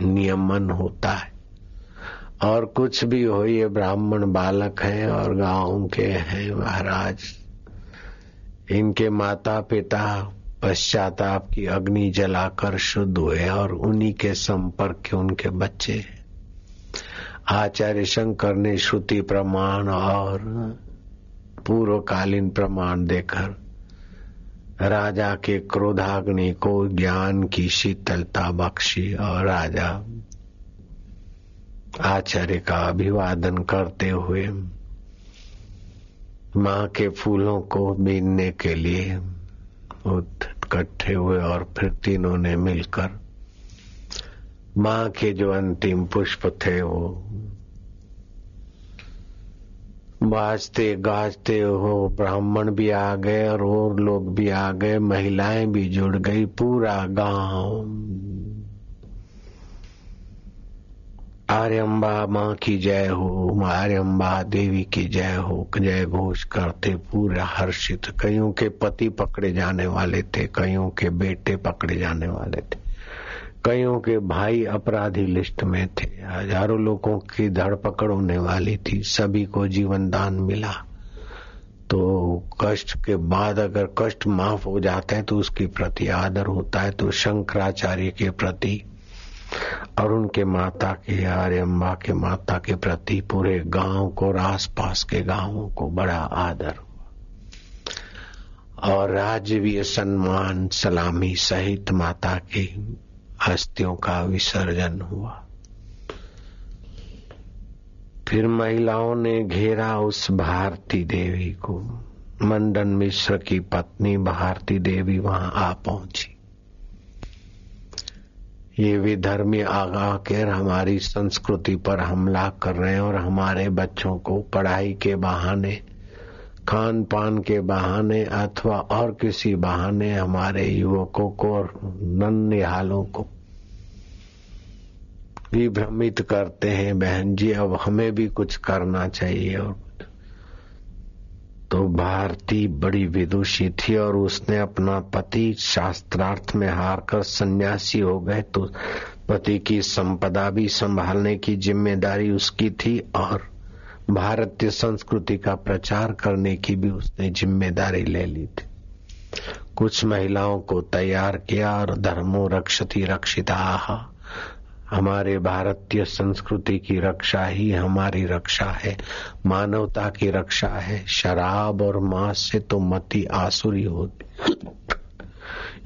नियमन होता है। और कुछ भी हो, ये ब्राह्मण बालक हैं और गाँव के हैं महाराज। इनके माता पिता पश्चाताप की अग्नि जलाकर शुद्ध हुए और उन्हीं के संपर्क के उनके बच्चे। आचार्य शंकर ने श्रुति प्रमाण और पूर्वकालीन प्रमाण देकर राजा के क्रोधाग्नि को ज्ञान की शीतलता बख्शी और राजा आचार्य का अभिवादन करते हुए माँ के फूलों को बीनने के लिए इकट्ठे हुए और फिर तीनों ने मिलकर माँ के जो अंतिम पुष्प थे वो बाजते, गाजते हो, ब्राह्मण भी आ गए और और लोग भी आ गए, महिलाएँ भी जुड़ गई, पूरा गाँव आर्यम्बा माँ की जय हो आर्यम्बा देवी की जय हो जय घोष करते पूरे हर्षित। कईयों के पति पकड़े जाने वाले थे, कईयों के बेटे पकड़े जाने वाले थे। कईयों के भाई अपराधी लिस्ट में थे। हज़ारों लोगों की धरपकड़ होने वाली थी। सभी को जीवन दान मिला। तो कष्ट के बाद अगर कष्ट माफ़ हो जाता है तो उसके प्रति आदर होता है तो शंकराचार्य के प्रति और उनके माता के आर्य अम्बा के माता के प्रति पूरे गाँव को, और आसपास के गाँवों को बड़ा आदर और राजवीय सम्मान, सलामी सहित माता की अस्थियों का विसर्जन हुआ। फिर महिलाओं ने घेरा उस भारती देवी को। मंडन मिश्र की पत्नी भारती देवी वहाँ आ पहुँची। ये विधर्मी आगा कर हमारी संस्कृति पर हमला कर रहे हैं और हमारे बच्चों को पढ़ाई के बहाने खान पान के बहाने अथवा और किसी बहाने हमारे युवकों को और नन्हालों को विभ्रमित करते हैं, बहन जी, अब हमें भी कुछ करना चाहिए और तो भारती बड़ी विदुषी थी और उसने अपना पति शास्त्रार्थ में हारकर सन्यासी हो गए। तो पति की संपदा भी संभालने की ज़िम्मेदारी उसकी थी और भारतीय संस्कृति का प्रचार करने की भी उसने ज़िम्मेदारी ले ली थी। कुछ महिलाओं को तैयार किया और धर्मो रक्षति रक्षिता। हमारे भारतीय संस्कृति की रक्षा ही हमारी रक्षा है, मानवता की रक्षा है। शराब और मांस से तो मति आसुरी होती।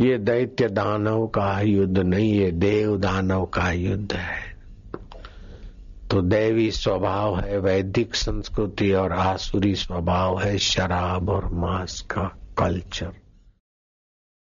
ये दैत्य दानव का युद्ध नहीं, ये देव दानव का युद्ध है। तो देवी स्वभाव है, वैदिक संस्कृति और आसुरी स्वभाव है, शराब और मांस का कल्चर।